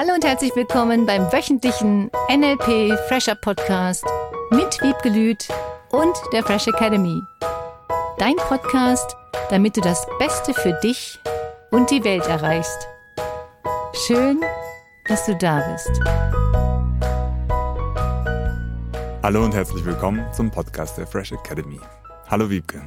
Hallo und herzlich willkommen beim wöchentlichen NLP Fresher Podcast mit Wiebke Lüth und der Fresh Academy. Dein Podcast, damit du das Beste für dich und die Welt erreichst. Schön, dass du da bist. Hallo und herzlich willkommen zum Podcast der Fresh Academy. Hallo Wiebke.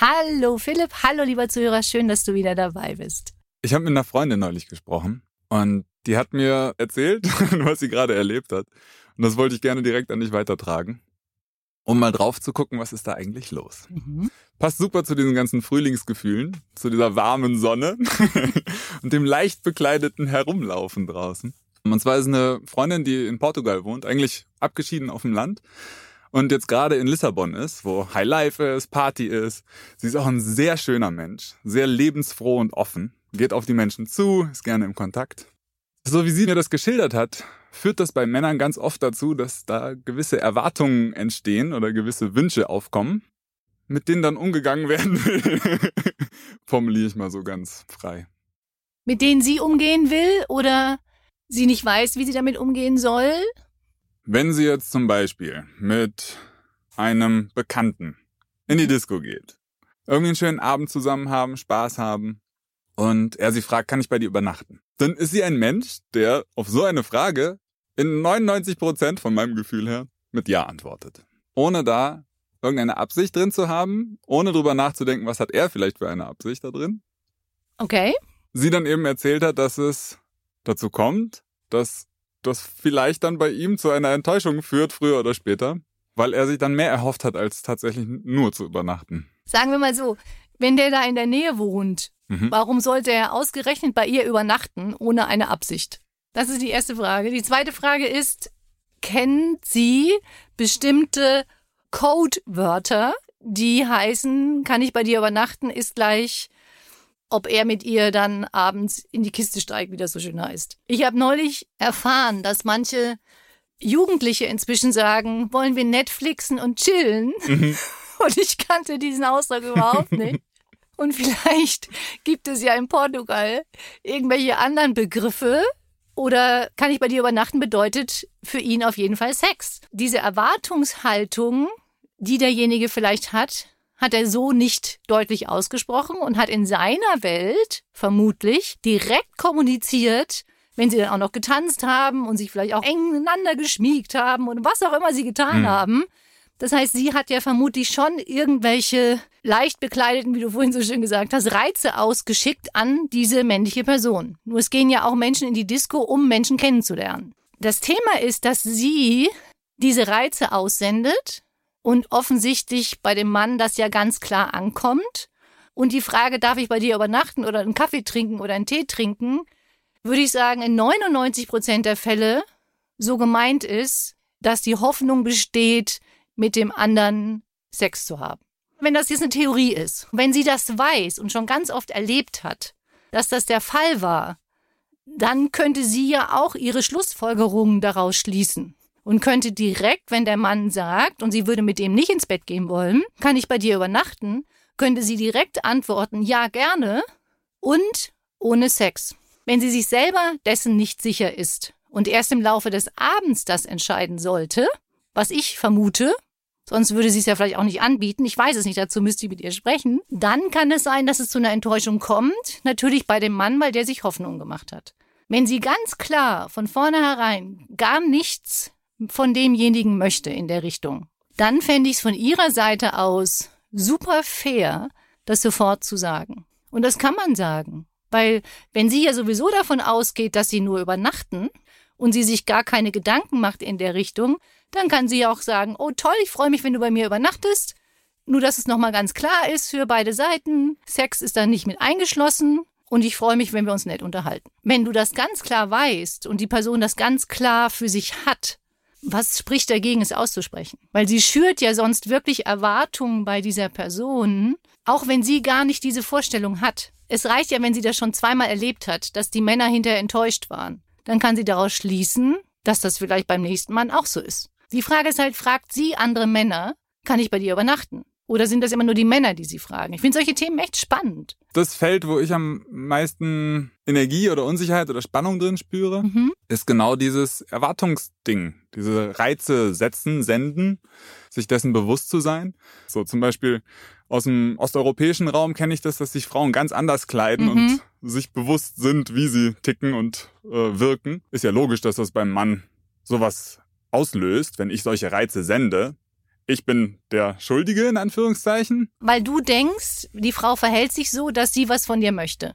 Hallo Philipp, hallo lieber Zuhörer, schön, dass du wieder dabei bist. Ich habe mit einer Freundin neulich gesprochen und die hat mir erzählt, was sie gerade erlebt hat. Und das wollte ich gerne direkt an dich weitertragen, um mal drauf zu gucken, was ist da eigentlich los. Mhm. Passt super zu diesen ganzen Frühlingsgefühlen, zu dieser warmen Sonne und dem leicht bekleideten Herumlaufen draußen. Und zwar ist eine Freundin, die in Portugal wohnt, eigentlich abgeschieden auf dem Land und jetzt gerade in Lissabon ist, wo High Life ist, Party ist. Sie ist auch ein sehr schöner Mensch, sehr lebensfroh und offen, geht auf die Menschen zu, ist gerne im Kontakt. So wie sie mir das geschildert hat, führt das bei Männern ganz oft dazu, dass da gewisse Erwartungen entstehen oder gewisse Wünsche aufkommen, mit denen dann umgegangen werden will. Formuliere ich mal so ganz frei. Mit denen sie umgehen will oder sie nicht weiß, wie sie damit umgehen soll? Wenn sie jetzt zum Beispiel mit einem Bekannten in die Disco geht, irgendwie einen schönen Abend zusammen haben, Spaß haben und er sie fragt, kann ich bei dir übernachten? Dann ist sie ein Mensch, der auf so eine Frage in 99 Prozent von meinem Gefühl her mit Ja antwortet. Ohne da irgendeine Absicht drin zu haben, ohne drüber nachzudenken, was hat er vielleicht für eine Absicht da drin. Okay. Sie dann eben erzählt hat, dass es dazu kommt, dass das vielleicht dann bei ihm zu einer Enttäuschung führt, früher oder später, weil er sich dann mehr erhofft hat, als tatsächlich nur zu übernachten. Sagen wir mal so, wenn der da in der Nähe wohnt, mhm. warum sollte er ausgerechnet bei ihr übernachten ohne eine Absicht? Das ist die erste Frage. Die zweite Frage ist, kennt sie bestimmte Codewörter, die heißen, kann ich bei dir übernachten, ist gleich ob er mit ihr dann abends in die Kiste steigt, wie das so schön heißt. Ich habe neulich erfahren, dass manche Jugendliche inzwischen sagen, wollen wir Netflixen und chillen? Mhm. Und ich kannte diesen Ausdruck überhaupt nicht. Und vielleicht gibt es ja in Portugal irgendwelche anderen Begriffe. Oder kann ich bei dir übernachten bedeutet für ihn auf jeden Fall Sex. Diese Erwartungshaltung, die derjenige vielleicht hat, hat er so nicht deutlich ausgesprochen und hat in seiner Welt vermutlich direkt kommuniziert, wenn sie dann auch noch getanzt haben und sich vielleicht auch eng miteinander geschmiegt haben und was auch immer sie getan mhm. haben. Das heißt, sie hat ja vermutlich schon irgendwelche leicht bekleideten, wie du vorhin so schön gesagt hast, Reize ausgeschickt an diese männliche Person. Nur es gehen ja auch Menschen in die Disco, um Menschen kennenzulernen. Das Thema ist, dass sie diese Reize aussendet und offensichtlich bei dem Mann das ja ganz klar ankommt. Und die Frage, darf ich bei dir übernachten oder einen Kaffee trinken oder einen Tee trinken, würde ich sagen, in 99 Prozent der Fälle so gemeint ist, dass die Hoffnung besteht, mit dem anderen Sex zu haben. Wenn das jetzt eine Theorie ist, wenn sie das weiß und schon ganz oft erlebt hat, dass das der Fall war, dann könnte sie ja auch ihre Schlussfolgerungen daraus schließen und könnte direkt, wenn der Mann sagt und sie würde mit dem nicht ins Bett gehen wollen, kann ich bei dir übernachten, könnte sie direkt antworten, ja gerne und ohne Sex. Wenn sie sich selber dessen nicht sicher ist und erst im Laufe des Abends das entscheiden sollte, was ich vermute, sonst würde sie es ja vielleicht auch nicht anbieten, ich weiß es nicht, dazu müsste ich mit ihr sprechen, dann kann es sein, dass es zu einer Enttäuschung kommt, natürlich bei dem Mann, weil der sich Hoffnung gemacht hat. Wenn sie ganz klar von vornherein gar nichts von demjenigen möchte in der Richtung, dann fände ich es von ihrer Seite aus super fair, das sofort zu sagen. Und das kann man sagen. Weil wenn sie ja sowieso davon ausgeht, dass sie nur übernachten und sie sich gar keine Gedanken macht in der Richtung, dann kann sie auch sagen, oh toll, ich freue mich, wenn du bei mir übernachtest. Nur, dass es nochmal ganz klar ist für beide Seiten. Sex ist da nicht mit eingeschlossen. Und ich freue mich, wenn wir uns nett unterhalten. Wenn du das ganz klar weißt und die Person das ganz klar für sich hat, was spricht dagegen, es auszusprechen? Weil sie schürt ja sonst wirklich Erwartungen bei dieser Person, auch wenn sie gar nicht diese Vorstellung hat. Es reicht ja, wenn sie das schon zweimal erlebt hat, dass die Männer hinterher enttäuscht waren. Dann kann sie daraus schließen, dass das vielleicht beim nächsten Mann auch so ist. Die Frage ist halt, fragt sie andere Männer, kann ich bei dir übernachten? Oder sind das immer nur die Männer, die sie fragen? Ich finde solche Themen echt spannend. Das Feld, wo ich am meisten Energie oder Unsicherheit oder Spannung drin spüre, mhm. ist genau dieses Erwartungsding. Diese Reize setzen, senden, sich dessen bewusst zu sein. So zum Beispiel aus dem osteuropäischen Raum kenne ich das, dass sich Frauen ganz anders kleiden mhm. und sich bewusst sind, wie sie ticken und äh, wirken. Ist ja logisch, dass das beim Mann sowas auslöst, wenn ich solche Reize sende ich bin der Schuldige in Anführungszeichen. Weil du denkst, die Frau verhält sich so, dass sie was von dir möchte.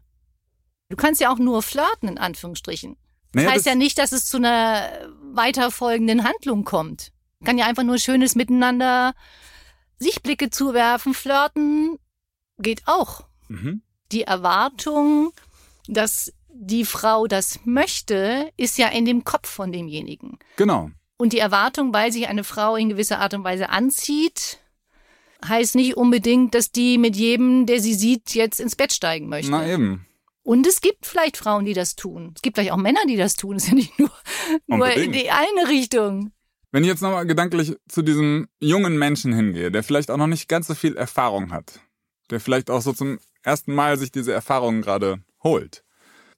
Du kannst ja auch nur flirten in Anführungsstrichen. Das naja, heißt das ja nicht, dass es zu einer weiterfolgenden Handlung kommt. Kann ja einfach nur schönes Miteinander, sich Blicke zuwerfen, flirten, geht auch. Mhm. Die Erwartung, dass die Frau das möchte, ist ja in dem Kopf von demjenigen. Genau. Und die Erwartung, weil sich eine Frau in gewisser Art und Weise anzieht, heißt nicht unbedingt, dass die mit jedem, der sie sieht, jetzt ins Bett steigen möchte. Na eben. Und es gibt vielleicht Frauen, die das tun. Es gibt vielleicht auch Männer, die das tun. Es ist ja nicht nur, nur in die eine Richtung. Wenn ich jetzt nochmal gedanklich zu diesem jungen Menschen hingehe, der vielleicht auch noch nicht ganz so viel Erfahrung hat, der vielleicht auch so zum ersten Mal sich diese Erfahrungen gerade holt.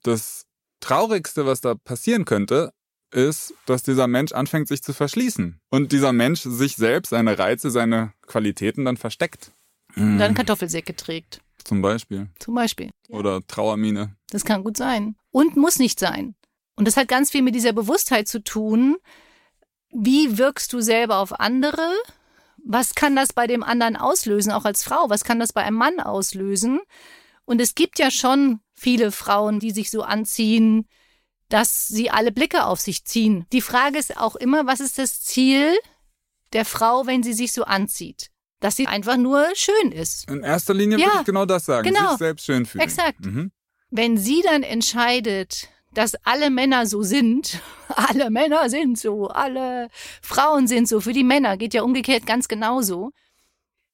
Das Traurigste, was da passieren könnte, ist, dass dieser Mensch anfängt, sich zu verschließen. Und dieser Mensch sich selbst, seine Reize, seine Qualitäten dann versteckt. Und dann Kartoffelsäcke trägt. Zum Beispiel. Zum Beispiel. Oder Trauermine. Das kann gut sein. Und muss nicht sein. Und das hat ganz viel mit dieser Bewusstheit zu tun. Wie wirkst du selber auf andere? Was kann das bei dem anderen auslösen, auch als Frau? Was kann das bei einem Mann auslösen? Und es gibt ja schon viele Frauen, die sich so anziehen, dass sie alle Blicke auf sich ziehen. Die Frage ist auch immer, was ist das Ziel der Frau, wenn sie sich so anzieht? Dass sie einfach nur schön ist. In erster Linie ja, würde ich genau das sagen. Genau. Sich selbst schön fühlen. Exakt. Mhm. Wenn sie dann entscheidet, dass alle Männer so sind, alle Männer sind so, alle Frauen sind so, für die Männer geht ja umgekehrt ganz genauso,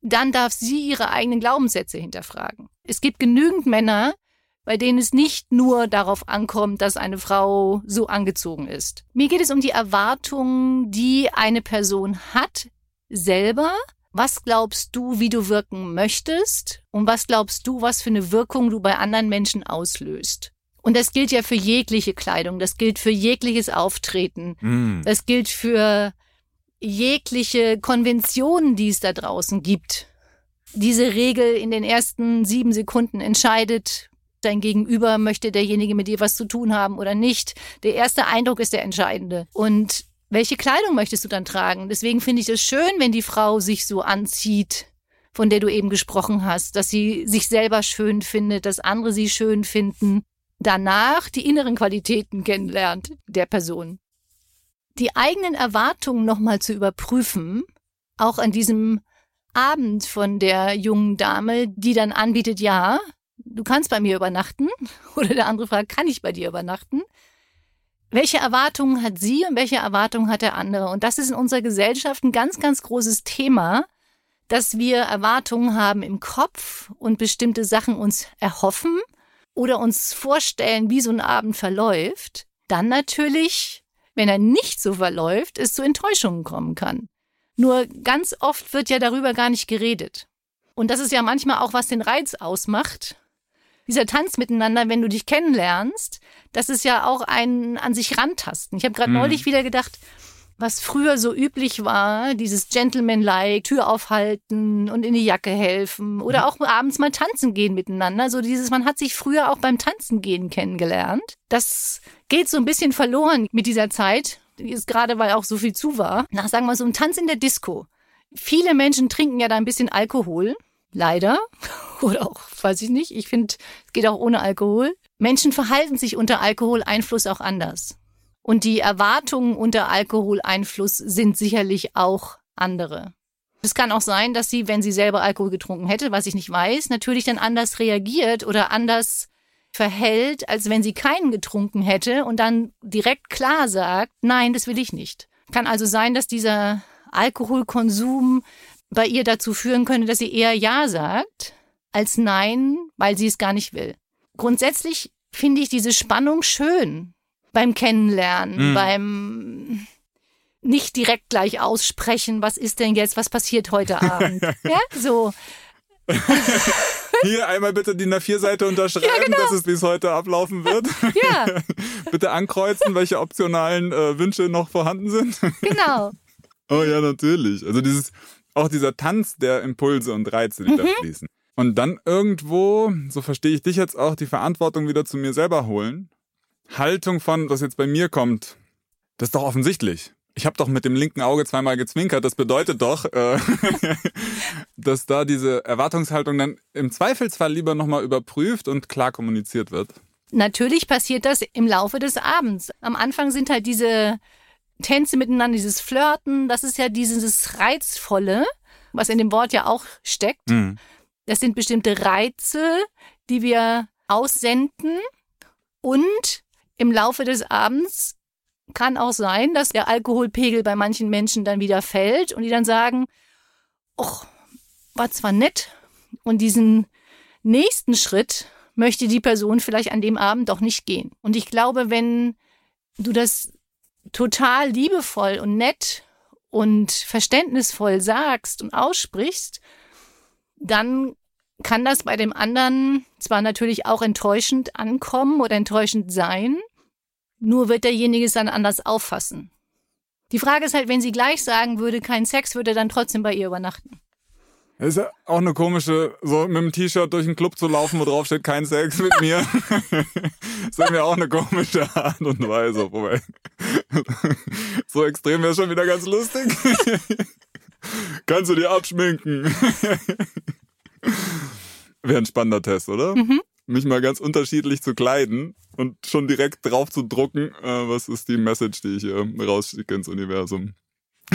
dann darf sie ihre eigenen Glaubenssätze hinterfragen. Es gibt genügend Männer, bei denen es nicht nur darauf ankommt, dass eine Frau so angezogen ist. Mir geht es um die Erwartungen, die eine Person hat, selber. Was glaubst du, wie du wirken möchtest? Und was glaubst du, was für eine Wirkung du bei anderen Menschen auslöst? Und das gilt ja für jegliche Kleidung, das gilt für jegliches Auftreten, mm. das gilt für jegliche Konventionen, die es da draußen gibt. Diese Regel in den ersten sieben Sekunden entscheidet, dein Gegenüber möchte derjenige mit dir was zu tun haben oder nicht. Der erste Eindruck ist der entscheidende. Und welche Kleidung möchtest du dann tragen? Deswegen finde ich es schön, wenn die Frau sich so anzieht, von der du eben gesprochen hast, dass sie sich selber schön findet, dass andere sie schön finden. Danach die inneren Qualitäten kennenlernt der Person. Die eigenen Erwartungen nochmal zu überprüfen, auch an diesem Abend von der jungen Dame, die dann anbietet, ja, du kannst bei mir übernachten. Oder der andere fragt, kann ich bei dir übernachten? Welche Erwartungen hat sie und welche Erwartungen hat der andere? Und das ist in unserer Gesellschaft ein ganz, ganz großes Thema, dass wir Erwartungen haben im Kopf und bestimmte Sachen uns erhoffen oder uns vorstellen, wie so ein Abend verläuft. Dann natürlich, wenn er nicht so verläuft, es zu Enttäuschungen kommen kann. Nur ganz oft wird ja darüber gar nicht geredet. Und das ist ja manchmal auch, was den Reiz ausmacht, dieser Tanz miteinander, wenn du dich kennenlernst, das ist ja auch ein an sich rantasten. Ich habe gerade mhm. neulich wieder gedacht, was früher so üblich war, dieses Gentleman-like, Tür aufhalten und in die Jacke helfen oder mhm. auch abends mal tanzen gehen miteinander. So dieses, man hat sich früher auch beim Tanzen gehen kennengelernt. Das geht so ein bisschen verloren mit dieser Zeit. Ist gerade, weil auch so viel zu war. Nach, sagen wir so, ein Tanz in der Disco. Viele Menschen trinken ja da ein bisschen Alkohol. Leider. Oder auch, weiß ich nicht. Ich finde, es geht auch ohne Alkohol. Menschen verhalten sich unter Alkoholeinfluss auch anders. Und die Erwartungen unter Alkoholeinfluss sind sicherlich auch andere. Es kann auch sein, dass sie, wenn sie selber Alkohol getrunken hätte, was ich nicht weiß, natürlich dann anders reagiert oder anders verhält, als wenn sie keinen getrunken hätte und dann direkt klar sagt, nein, das will ich nicht. Kann also sein, dass dieser Alkoholkonsum bei ihr dazu führen könnte, dass sie eher Ja sagt als Nein, weil sie es gar nicht will. Grundsätzlich finde ich diese Spannung schön beim Kennenlernen, mhm. beim nicht direkt gleich aussprechen, was ist denn jetzt, was passiert heute Abend. ja, so. Hier einmal bitte die A4-Seite unterschreiben, ja, genau. dass es wie es heute ablaufen wird. Ja. bitte ankreuzen, welche optionalen äh, Wünsche noch vorhanden sind. Genau. oh ja, natürlich. Also dieses, auch dieser Tanz der Impulse und Reize, die mhm. da fließen. Und dann irgendwo, so verstehe ich dich jetzt auch, die Verantwortung wieder zu mir selber holen. Haltung von, was jetzt bei mir kommt, das ist doch offensichtlich ich habe doch mit dem linken Auge zweimal gezwinkert. Das bedeutet doch, äh, dass da diese Erwartungshaltung dann im Zweifelsfall lieber nochmal überprüft und klar kommuniziert wird. Natürlich passiert das im Laufe des Abends. Am Anfang sind halt diese Tänze miteinander, dieses Flirten, das ist ja dieses Reizvolle, was in dem Wort ja auch steckt. Mhm. Das sind bestimmte Reize, die wir aussenden und im Laufe des Abends kann auch sein, dass der Alkoholpegel bei manchen Menschen dann wieder fällt und die dann sagen, ach, war zwar nett und diesen nächsten Schritt möchte die Person vielleicht an dem Abend doch nicht gehen. Und ich glaube, wenn du das total liebevoll und nett und verständnisvoll sagst und aussprichst, dann kann das bei dem anderen zwar natürlich auch enttäuschend ankommen oder enttäuschend sein, nur wird derjenige es dann anders auffassen. Die Frage ist halt, wenn sie gleich sagen würde, kein Sex, würde er dann trotzdem bei ihr übernachten. Das ist ja auch eine komische, so mit dem T-Shirt durch den Club zu laufen, wo drauf steht, kein Sex mit mir. das ist irgendwie auch eine komische Art und Weise. Wobei, so extrem wäre schon wieder ganz lustig. Kannst du dir abschminken? Wäre ein spannender Test, oder? Mhm mich mal ganz unterschiedlich zu kleiden und schon direkt drauf zu drucken, äh, was ist die Message, die ich hier rausschicke ins Universum.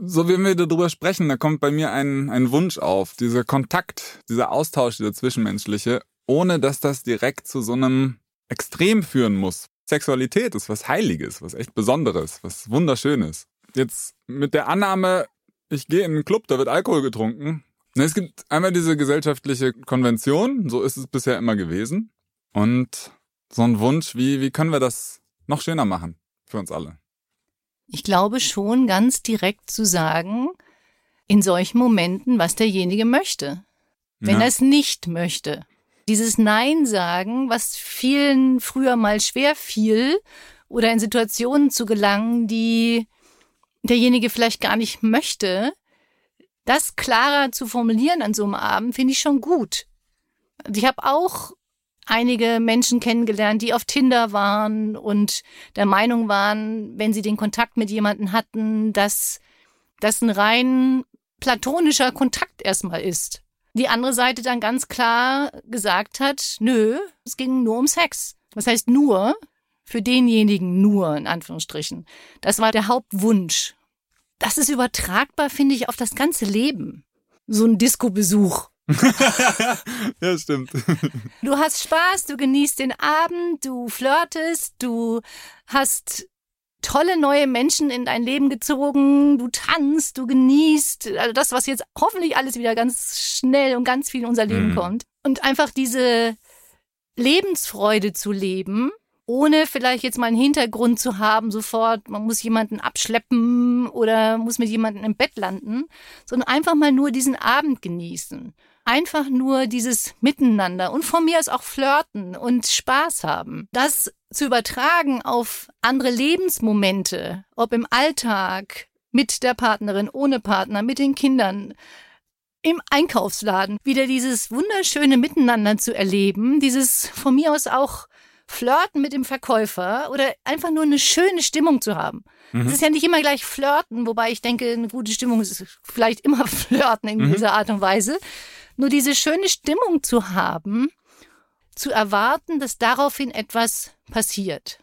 so wie wir darüber sprechen, da kommt bei mir ein, ein Wunsch auf, dieser Kontakt, dieser Austausch, dieser zwischenmenschliche, ohne dass das direkt zu so einem Extrem führen muss. Sexualität ist was Heiliges, was echt Besonderes, was Wunderschönes. Jetzt mit der Annahme, ich gehe in einen Club, da wird Alkohol getrunken, es gibt einmal diese gesellschaftliche Konvention, so ist es bisher immer gewesen. Und so ein Wunsch, wie, wie können wir das noch schöner machen für uns alle? Ich glaube schon ganz direkt zu sagen, in solchen Momenten, was derjenige möchte. Wenn ja. er es nicht möchte. Dieses Nein sagen, was vielen früher mal schwer fiel, oder in Situationen zu gelangen, die derjenige vielleicht gar nicht möchte, das klarer zu formulieren an so einem Abend, finde ich schon gut. Ich habe auch einige Menschen kennengelernt, die auf Tinder waren und der Meinung waren, wenn sie den Kontakt mit jemandem hatten, dass das ein rein platonischer Kontakt erstmal ist. Die andere Seite dann ganz klar gesagt hat, nö, es ging nur um Sex. Was heißt nur? Für denjenigen nur, in Anführungsstrichen. Das war der Hauptwunsch das ist übertragbar, finde ich, auf das ganze Leben. So ein Disco-Besuch. ja, stimmt. Du hast Spaß, du genießt den Abend, du flirtest, du hast tolle neue Menschen in dein Leben gezogen, du tanzt, du genießt, also das, was jetzt hoffentlich alles wieder ganz schnell und ganz viel in unser Leben mhm. kommt. Und einfach diese Lebensfreude zu leben, ohne vielleicht jetzt mal einen Hintergrund zu haben, sofort, man muss jemanden abschleppen oder muss mit jemandem im Bett landen, sondern einfach mal nur diesen Abend genießen. Einfach nur dieses Miteinander und von mir aus auch flirten und Spaß haben. Das zu übertragen auf andere Lebensmomente, ob im Alltag, mit der Partnerin, ohne Partner, mit den Kindern, im Einkaufsladen, wieder dieses wunderschöne Miteinander zu erleben, dieses von mir aus auch flirten mit dem Verkäufer oder einfach nur eine schöne Stimmung zu haben. Es mhm. ist ja nicht immer gleich flirten, wobei ich denke, eine gute Stimmung ist vielleicht immer flirten in mhm. dieser Art und Weise. Nur diese schöne Stimmung zu haben, zu erwarten, dass daraufhin etwas passiert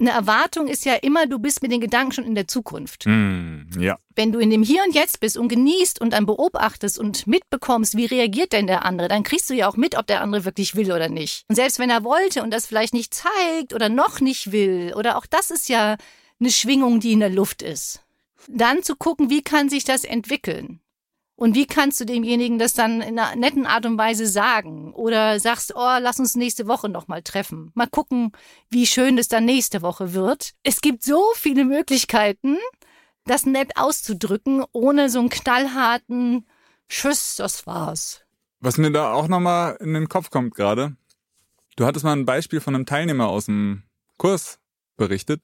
eine Erwartung ist ja immer, du bist mit den Gedanken schon in der Zukunft. Mm, ja. Wenn du in dem Hier und Jetzt bist und genießt und dann beobachtest und mitbekommst, wie reagiert denn der andere, dann kriegst du ja auch mit, ob der andere wirklich will oder nicht. Und selbst wenn er wollte und das vielleicht nicht zeigt oder noch nicht will, oder auch das ist ja eine Schwingung, die in der Luft ist. Dann zu gucken, wie kann sich das entwickeln? Und wie kannst du demjenigen das dann in einer netten Art und Weise sagen? Oder sagst, oh, lass uns nächste Woche nochmal treffen. Mal gucken, wie schön es dann nächste Woche wird. Es gibt so viele Möglichkeiten, das nett auszudrücken, ohne so einen knallharten Tschüss, das war's. Was mir da auch nochmal in den Kopf kommt gerade, du hattest mal ein Beispiel von einem Teilnehmer aus dem Kurs berichtet,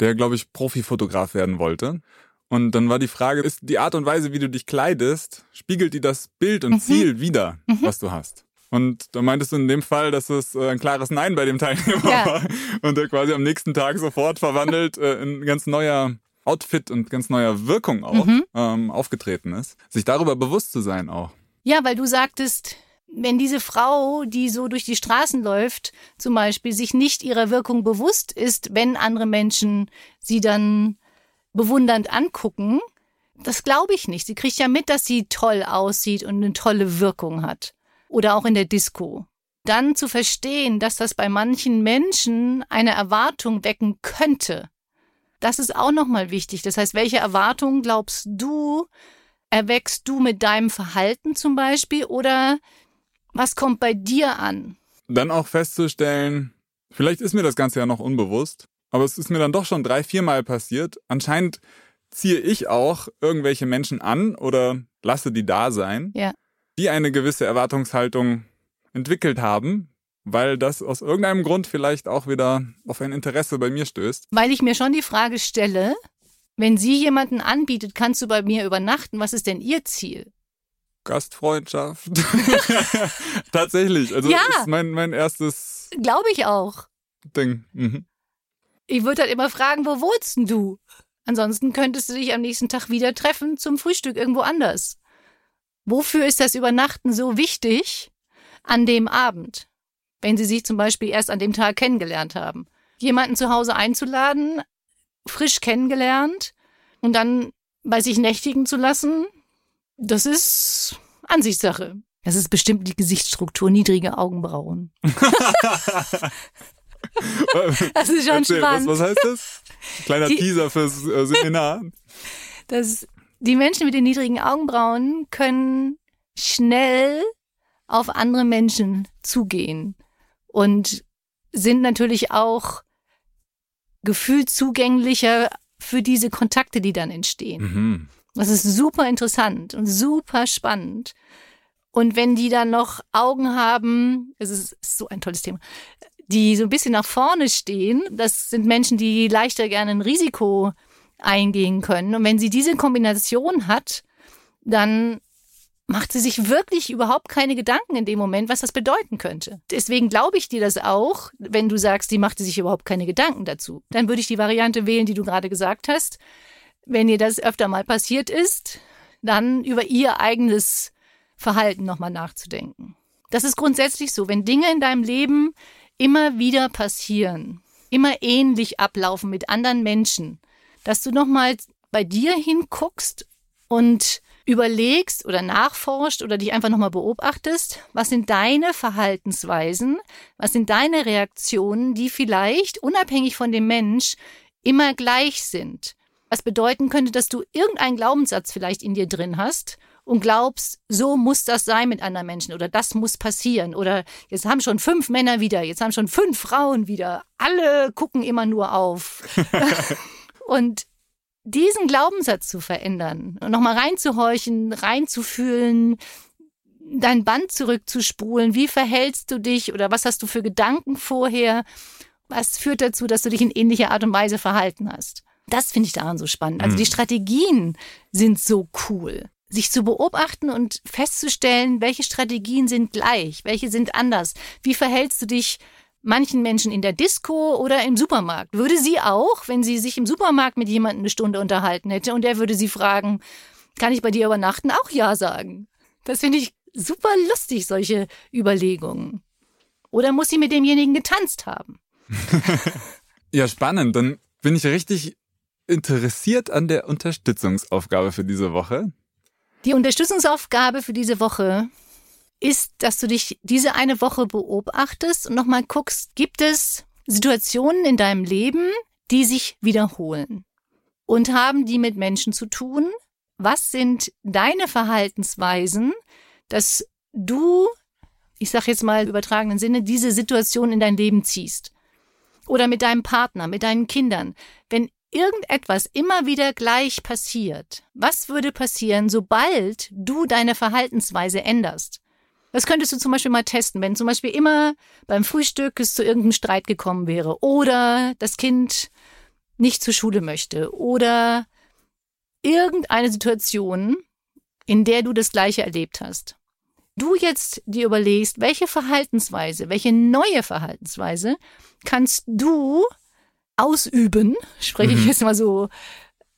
der, glaube ich, Profifotograf werden wollte. Und dann war die Frage, ist die Art und Weise, wie du dich kleidest, spiegelt die das Bild und mhm. Ziel wieder, mhm. was du hast? Und da meintest du in dem Fall, dass es äh, ein klares Nein bei dem Teilnehmer ja. war und er quasi am nächsten Tag sofort verwandelt äh, in ganz neuer Outfit und ganz neuer Wirkung auch mhm. ähm, aufgetreten ist. Sich darüber bewusst zu sein auch. Ja, weil du sagtest, wenn diese Frau, die so durch die Straßen läuft, zum Beispiel, sich nicht ihrer Wirkung bewusst ist, wenn andere Menschen sie dann bewundernd angucken, das glaube ich nicht. Sie kriegt ja mit, dass sie toll aussieht und eine tolle Wirkung hat. Oder auch in der Disco. Dann zu verstehen, dass das bei manchen Menschen eine Erwartung wecken könnte. Das ist auch nochmal wichtig. Das heißt, welche Erwartungen glaubst du, erwächst du mit deinem Verhalten zum Beispiel oder was kommt bei dir an? Dann auch festzustellen, vielleicht ist mir das Ganze ja noch unbewusst, aber es ist mir dann doch schon drei, viermal passiert. Anscheinend ziehe ich auch irgendwelche Menschen an oder lasse die da sein, ja. die eine gewisse Erwartungshaltung entwickelt haben, weil das aus irgendeinem Grund vielleicht auch wieder auf ein Interesse bei mir stößt. Weil ich mir schon die Frage stelle, wenn sie jemanden anbietet, kannst du bei mir übernachten, was ist denn ihr Ziel? Gastfreundschaft. Tatsächlich. Also ja. ist mein, mein erstes. Glaube ich auch. Ding. Mhm. Ich würde halt immer fragen, wo wohnst denn du? Ansonsten könntest du dich am nächsten Tag wieder treffen zum Frühstück irgendwo anders. Wofür ist das Übernachten so wichtig an dem Abend? Wenn sie sich zum Beispiel erst an dem Tag kennengelernt haben. Jemanden zu Hause einzuladen, frisch kennengelernt und dann bei sich nächtigen zu lassen, das ist Ansichtssache. Das ist bestimmt die Gesichtsstruktur, niedrige Augenbrauen. das ist schon Erzähl, spannend. Was, was heißt das? Kleiner die, Teaser fürs äh, Seminar. Das, die Menschen mit den niedrigen Augenbrauen können schnell auf andere Menschen zugehen und sind natürlich auch gefühlt zugänglicher für diese Kontakte, die dann entstehen. Mhm. Das ist super interessant und super spannend. Und wenn die dann noch Augen haben, es ist so ein tolles Thema, die so ein bisschen nach vorne stehen, das sind Menschen, die leichter gerne ein Risiko eingehen können. Und wenn sie diese Kombination hat, dann macht sie sich wirklich überhaupt keine Gedanken in dem Moment, was das bedeuten könnte. Deswegen glaube ich dir das auch, wenn du sagst, die machte sich überhaupt keine Gedanken dazu. Dann würde ich die Variante wählen, die du gerade gesagt hast wenn ihr das öfter mal passiert ist, dann über ihr eigenes Verhalten nochmal nachzudenken. Das ist grundsätzlich so, wenn Dinge in deinem Leben immer wieder passieren, immer ähnlich ablaufen mit anderen Menschen, dass du nochmal bei dir hinguckst und überlegst oder nachforscht oder dich einfach nochmal beobachtest, was sind deine Verhaltensweisen, was sind deine Reaktionen, die vielleicht unabhängig von dem Mensch immer gleich sind. Was bedeuten könnte, dass du irgendeinen Glaubenssatz vielleicht in dir drin hast und glaubst, so muss das sein mit anderen Menschen oder das muss passieren oder jetzt haben schon fünf Männer wieder, jetzt haben schon fünf Frauen wieder, alle gucken immer nur auf. und diesen Glaubenssatz zu verändern und nochmal reinzuhorchen, reinzufühlen, dein Band zurückzuspulen, wie verhältst du dich oder was hast du für Gedanken vorher, was führt dazu, dass du dich in ähnlicher Art und Weise verhalten hast. Das finde ich daran so spannend. Also die mhm. Strategien sind so cool. Sich zu beobachten und festzustellen, welche Strategien sind gleich, welche sind anders. Wie verhältst du dich manchen Menschen in der Disco oder im Supermarkt? Würde sie auch, wenn sie sich im Supermarkt mit jemandem eine Stunde unterhalten hätte und der würde sie fragen, kann ich bei dir übernachten? Auch ja sagen. Das finde ich super lustig, solche Überlegungen. Oder muss sie mit demjenigen getanzt haben? ja, spannend. Dann bin ich richtig interessiert an der Unterstützungsaufgabe für diese Woche? Die Unterstützungsaufgabe für diese Woche ist, dass du dich diese eine Woche beobachtest und nochmal guckst, gibt es Situationen in deinem Leben, die sich wiederholen? Und haben die mit Menschen zu tun, was sind deine Verhaltensweisen, dass du, ich sage jetzt mal im übertragenen Sinne, diese Situation in dein Leben ziehst? Oder mit deinem Partner, mit deinen Kindern. Wenn irgendetwas immer wieder gleich passiert, was würde passieren, sobald du deine Verhaltensweise änderst? Das könntest du zum Beispiel mal testen, wenn zum Beispiel immer beim Frühstück es zu irgendeinem Streit gekommen wäre oder das Kind nicht zur Schule möchte oder irgendeine Situation, in der du das Gleiche erlebt hast. Du jetzt dir überlegst, welche Verhaltensweise, welche neue Verhaltensweise kannst du ausüben, spreche ich mhm. jetzt mal so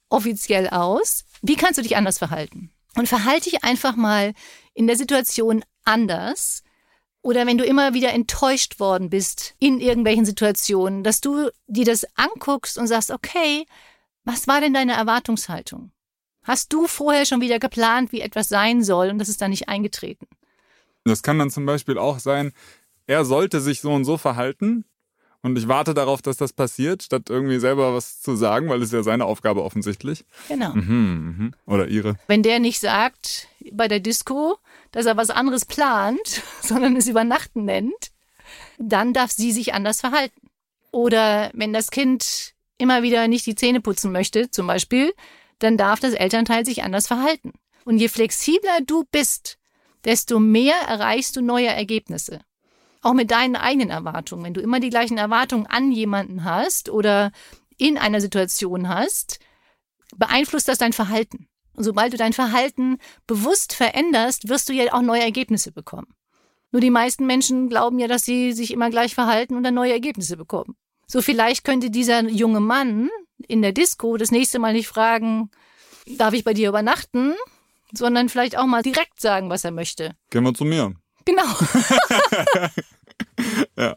offiziell aus, wie kannst du dich anders verhalten? Und verhalte dich einfach mal in der Situation anders. Oder wenn du immer wieder enttäuscht worden bist in irgendwelchen Situationen, dass du dir das anguckst und sagst, okay, was war denn deine Erwartungshaltung? Hast du vorher schon wieder geplant, wie etwas sein soll und das ist dann nicht eingetreten? Das kann dann zum Beispiel auch sein, er sollte sich so und so verhalten und ich warte darauf, dass das passiert, statt irgendwie selber was zu sagen, weil es ja seine Aufgabe offensichtlich. Genau. Mhm, mhm. Oder ihre. Wenn der nicht sagt bei der Disco, dass er was anderes plant, sondern es Übernachten nennt, dann darf sie sich anders verhalten. Oder wenn das Kind immer wieder nicht die Zähne putzen möchte, zum Beispiel, dann darf das Elternteil sich anders verhalten. Und je flexibler du bist, desto mehr erreichst du neue Ergebnisse. Auch mit deinen eigenen Erwartungen. Wenn du immer die gleichen Erwartungen an jemanden hast oder in einer Situation hast, beeinflusst das dein Verhalten. Und sobald du dein Verhalten bewusst veränderst, wirst du ja auch neue Ergebnisse bekommen. Nur die meisten Menschen glauben ja, dass sie sich immer gleich verhalten und dann neue Ergebnisse bekommen. So vielleicht könnte dieser junge Mann in der Disco das nächste Mal nicht fragen, darf ich bei dir übernachten, sondern vielleicht auch mal direkt sagen, was er möchte. Gehen wir zu mir. Genau. ja.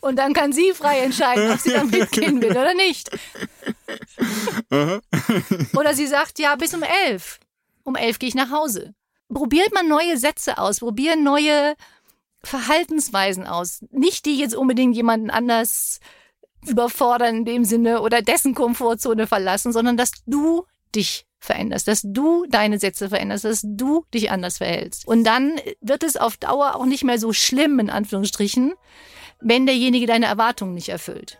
Und dann kann sie frei entscheiden, ob sie da mitgehen will oder nicht. oder sie sagt, ja, bis um elf. Um elf gehe ich nach Hause. Probiert man neue Sätze aus, probieren neue Verhaltensweisen aus. Nicht die jetzt unbedingt jemanden anders überfordern in dem Sinne oder dessen Komfortzone verlassen, sondern dass du dich veränderst, dass du deine Sätze veränderst, dass du dich anders verhältst. Und dann wird es auf Dauer auch nicht mehr so schlimm, in Anführungsstrichen, wenn derjenige deine Erwartungen nicht erfüllt.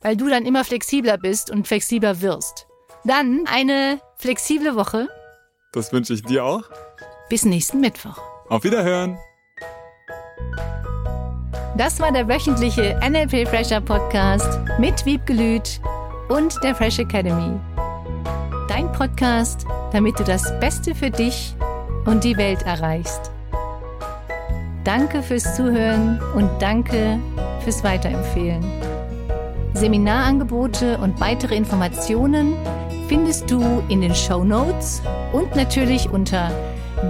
Weil du dann immer flexibler bist und flexibler wirst. Dann eine flexible Woche. Das wünsche ich dir auch. Bis nächsten Mittwoch. Auf Wiederhören. Das war der wöchentliche NLP Fresher Podcast mit Wiebgelüt und der Fresh Academy Podcast, damit du das Beste für dich und die Welt erreichst. Danke fürs Zuhören und danke fürs Weiterempfehlen. Seminarangebote und weitere Informationen findest du in den Show Notes und natürlich unter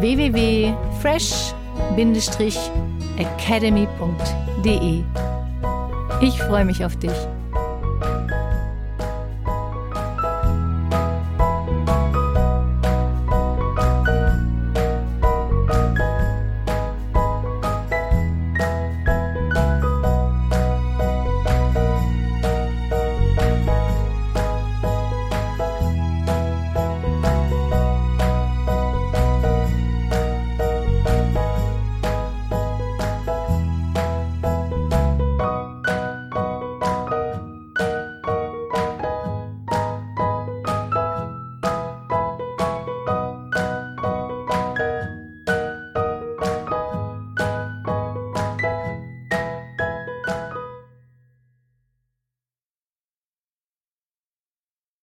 www.fresh-academy.de. Ich freue mich auf dich.